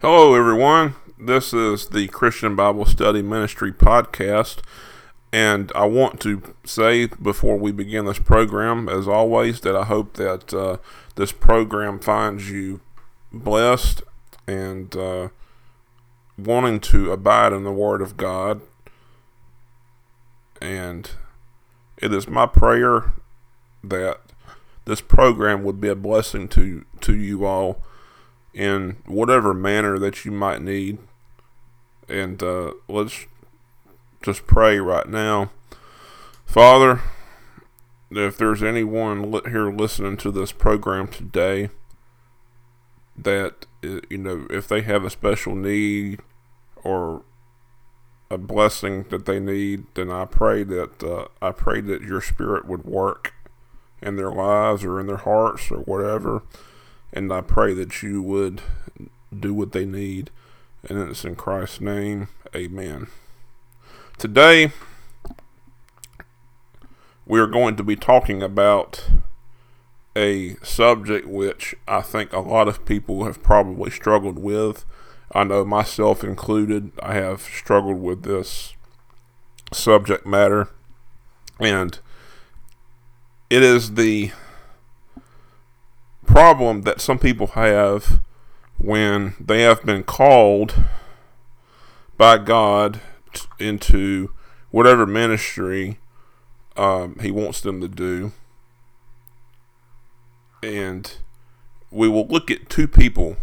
Hello, everyone. This is the Christian Bible Study Ministry podcast. And I want to say before we begin this program, as always, that I hope that uh, this program finds you blessed and uh, wanting to abide in the Word of God. And it is my prayer that this program would be a blessing to to you all in whatever manner that you might need. And uh, let's just pray right now. Father, if there's anyone here listening to this program today that, uh, you know, if they have a special need or a blessing that they need, then I pray that uh, I pray that your spirit would work in their lives or in their hearts or whatever and I pray that you would do what they need. And it's in Christ's name. Amen. Today, we are going to be talking about a subject which I think a lot of people have probably struggled with. I know myself included, I have struggled with this subject matter. And it is the problem that some people have when they have been called by God into whatever ministry um, He wants them to do. And we will look at two people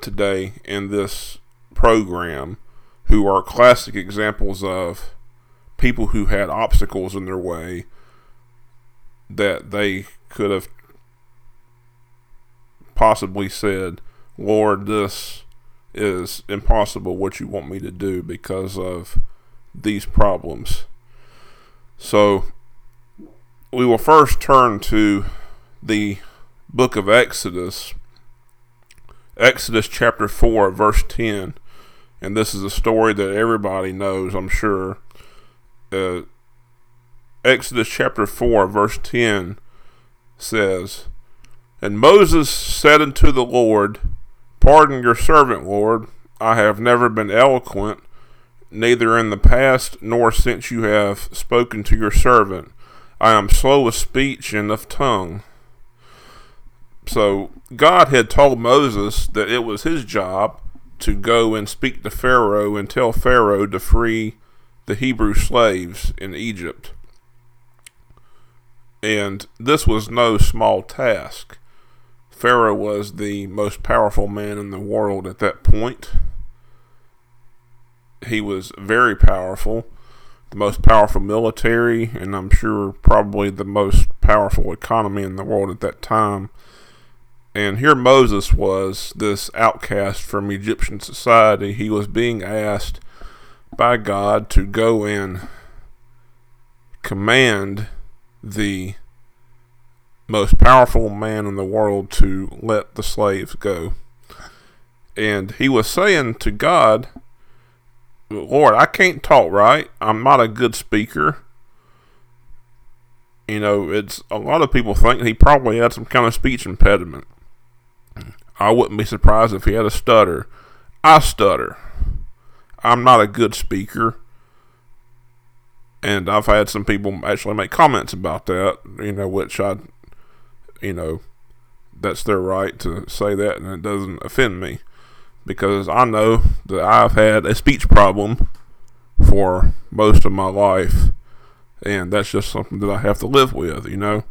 today in this program who are classic examples of people who had obstacles in their way that they could have possibly said, Lord, this is impossible what you want me to do because of these problems. So we will first turn to the book of Exodus, Exodus chapter 4, verse 10. And this is a story that everybody knows, I'm sure. Uh, Exodus chapter 4, verse 10 says, and Moses said unto the Lord, Pardon your servant, Lord. I have never been eloquent, neither in the past nor since you have spoken to your servant. I am slow of speech and of tongue. So God had told Moses that it was his job to go and speak to Pharaoh and tell Pharaoh to free the Hebrew slaves in Egypt. And this was no small task. Pharaoh was the most powerful man in the world at that point. He was very powerful, the most powerful military, and I'm sure probably the most powerful economy in the world at that time. And here Moses was, this outcast from Egyptian society. He was being asked by God to go and command the most powerful man in the world to let the slaves go. And he was saying to God, Lord, I can't talk right. I'm not a good speaker. You know, it's a lot of people think he probably had some kind of speech impediment. I wouldn't be surprised if he had a stutter. I stutter. I'm not a good speaker. And I've had some people actually make comments about that, you know, which I you know, that's their right to say that, and it doesn't offend me because I know that I've had a speech problem for most of my life, and that's just something that I have to live with, you know.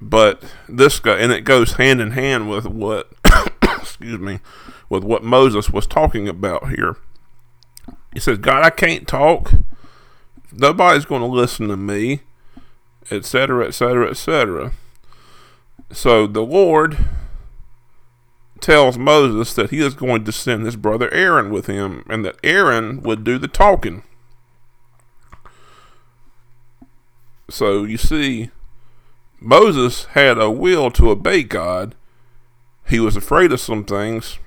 But this guy, and it goes hand in hand with what, excuse me, with what Moses was talking about here. He says, God, I can't talk. Nobody's going to listen to me, etc., etc., etc. So the Lord tells Moses that he is going to send his brother Aaron with him and that Aaron would do the talking. So you see, Moses had a will to obey God. He was afraid of some things,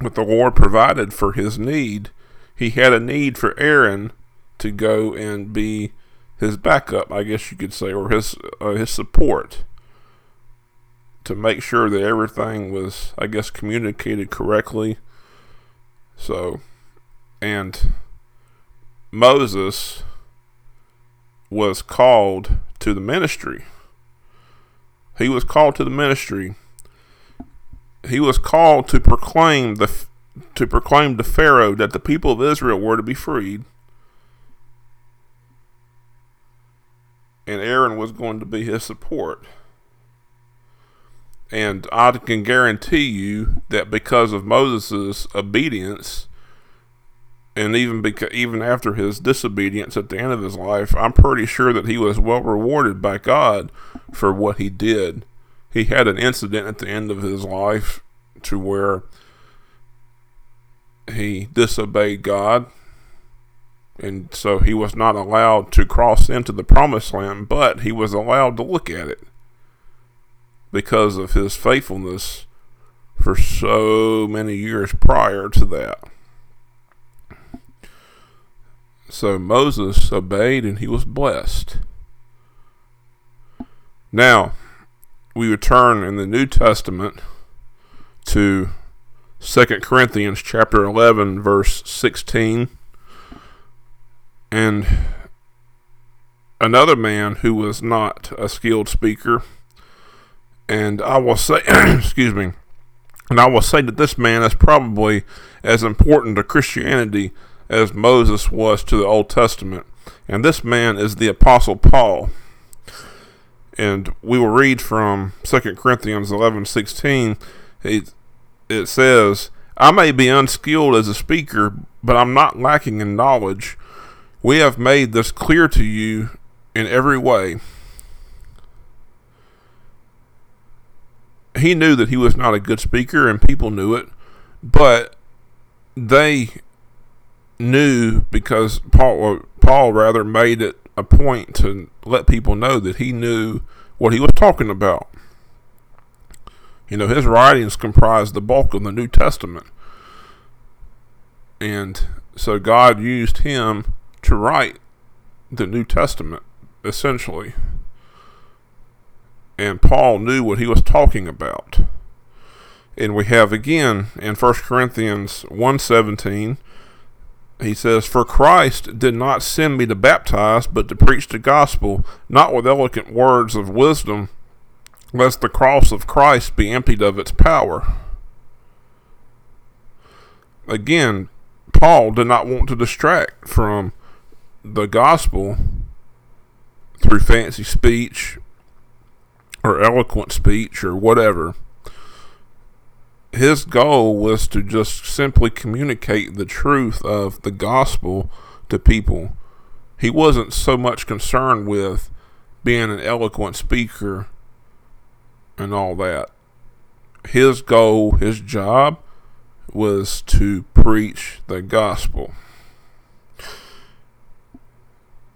but the Lord provided for his need. He had a need for Aaron to go and be his backup, I guess you could say, or his uh, his support to make sure that everything was, I guess, communicated correctly. So, and Moses was called to the ministry. He was called to the ministry. He was called to proclaim the to proclaim to Pharaoh that the people of Israel were to be freed. And Aaron was going to be his support. And I can guarantee you that because of Moses' obedience, and even beca- even after his disobedience at the end of his life, I'm pretty sure that he was well rewarded by God for what he did. He had an incident at the end of his life to where he disobeyed God, and so he was not allowed to cross into the promised land, but he was allowed to look at it because of his faithfulness for so many years prior to that. So Moses obeyed and he was blessed. Now, we return in the New Testament to 2 Corinthians chapter 11 verse 16 and another man who was not a skilled speaker and I will say, excuse me, and I will say that this man is probably as important to Christianity as Moses was to the Old Testament. And this man is the Apostle Paul. And we will read from 2 Corinthians 11 16. It, it says, I may be unskilled as a speaker, but I'm not lacking in knowledge. We have made this clear to you in every way he knew that he was not a good speaker, and people knew it, but they knew because Paul, Paul rather made it a point to let people know that he knew what he was talking about. You know, his writings comprise the bulk of the New Testament. And so God used him to write the New Testament, essentially and Paul knew what he was talking about. And we have again in 1 Corinthians 1:17 he says, For Christ did not send me to baptize, but to preach the gospel, not with eloquent words of wisdom, lest the cross of Christ be emptied of its power. Again, Paul did not want to distract from the gospel through fancy speech or eloquent speech or whatever. His goal was to just simply communicate the truth of the gospel to people. He wasn't so much concerned with being an eloquent speaker and all that. His goal, his job, was to preach the gospel.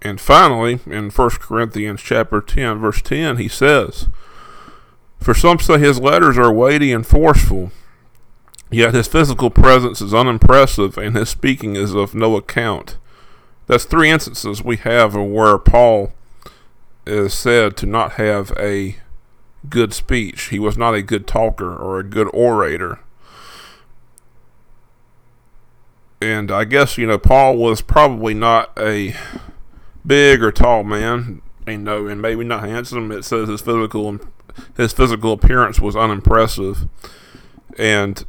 And finally, in 1 Corinthians chapter 10, verse 10, he says, For some say his letters are weighty and forceful, yet his physical presence is unimpressive and his speaking is of no account. That's three instances we have of where Paul is said to not have a good speech. He was not a good talker or a good orator. And I guess, you know, Paul was probably not a big or tall man, you know, and maybe not handsome. It says his physical his physical appearance was unimpressive, and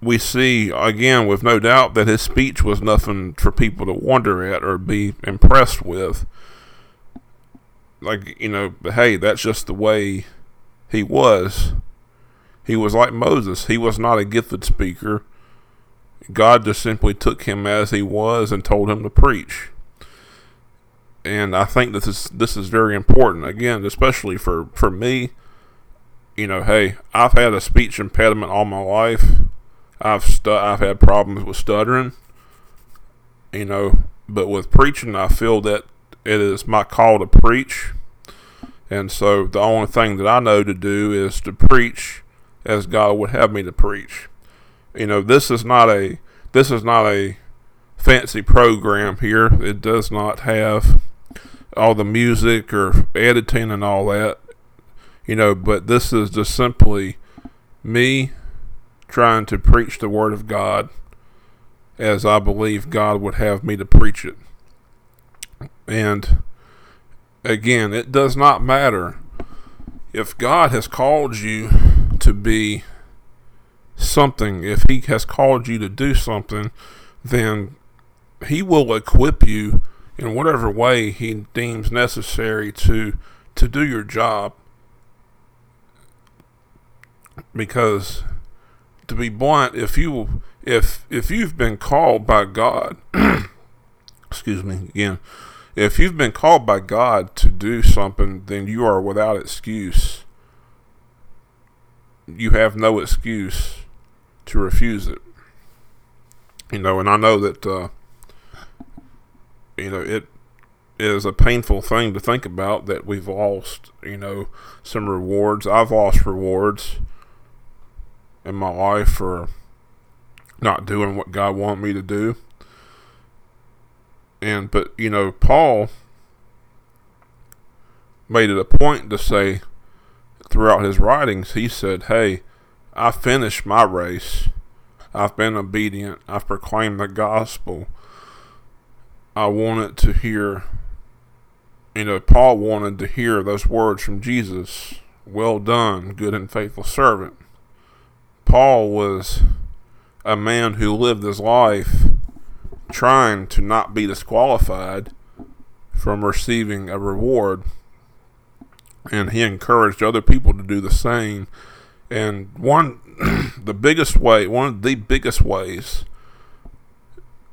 we see again with no doubt that his speech was nothing for people to wonder at or be impressed with. Like you know, hey, that's just the way he was. He was like Moses. He was not a gifted speaker. God just simply took him as he was and told him to preach and I think this is this is very important again, especially for for me. You know, hey, I've had a speech impediment all my life. I've stu- I've had problems with stuttering. You know, but with preaching, I feel that it is my call to preach, and so the only thing that I know to do is to preach as God would have me to preach. You know, this is not a this is not a fancy program here. It does not have all the music or editing and all that. You know, but this is just simply me trying to preach the Word of God as I believe God would have me to preach it. And again, it does not matter if God has called you to be something, if He has called you to do something, then He will equip you in whatever way He deems necessary to to do your job. Because to be blunt, if you if if you've been called by God, excuse me again, if you've been called by God to do something, then you are without excuse. You have no excuse to refuse it. You know, and I know that uh, you know it is a painful thing to think about that we've lost. You know, some rewards. I've lost rewards in my life for not doing what God wanted me to do. And, but, you know, Paul made it a point to say throughout his writings, he said, Hey, I finished my race. I've been obedient. I've proclaimed the gospel. I wanted to hear, you know, Paul wanted to hear those words from Jesus Well done, good and faithful servant. Paul was a man who lived his life trying to not be disqualified from receiving a reward. And he encouraged other people to do the same. And one, the biggest way, one of the biggest ways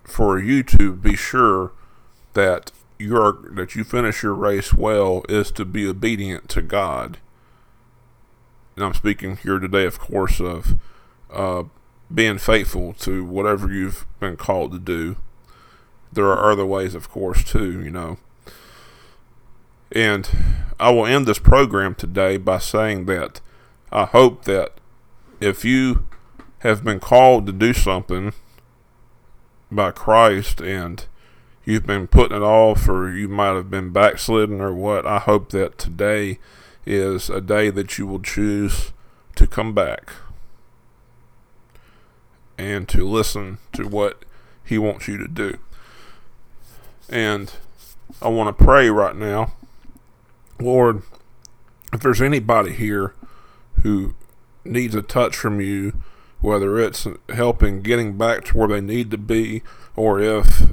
for you to be sure that you're that you finish your race well is to be obedient to God. And I'm speaking here today, of course, of uh, being faithful to whatever you've been called to do. There are other ways, of course, too, you know. And I will end this program today by saying that I hope that if you have been called to do something by Christ and you've been putting it off or you might have been backslidden or what, I hope that today is a day that you will choose to come back and to listen to what He wants you to do. And I want to pray right now. Lord, if there's anybody here who needs a touch from you, whether it's helping getting back to where they need to be, or if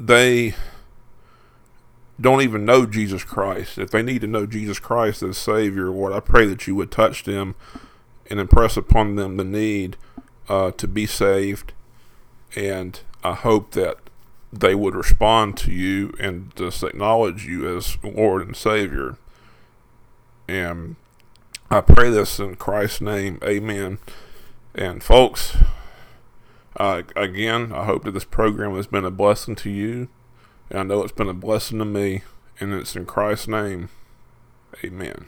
they don't even know Jesus Christ, if they need to know Jesus Christ as Savior, Lord, I pray that you would touch them and impress upon them the need uh, to be saved, and I hope that they would respond to you and just acknowledge you as Lord and Savior. And I pray this in Christ's name. Amen. And folks, uh, again, I hope that this program has been a blessing to you. And I know it's been a blessing to me. And it's in Christ's name. Amen.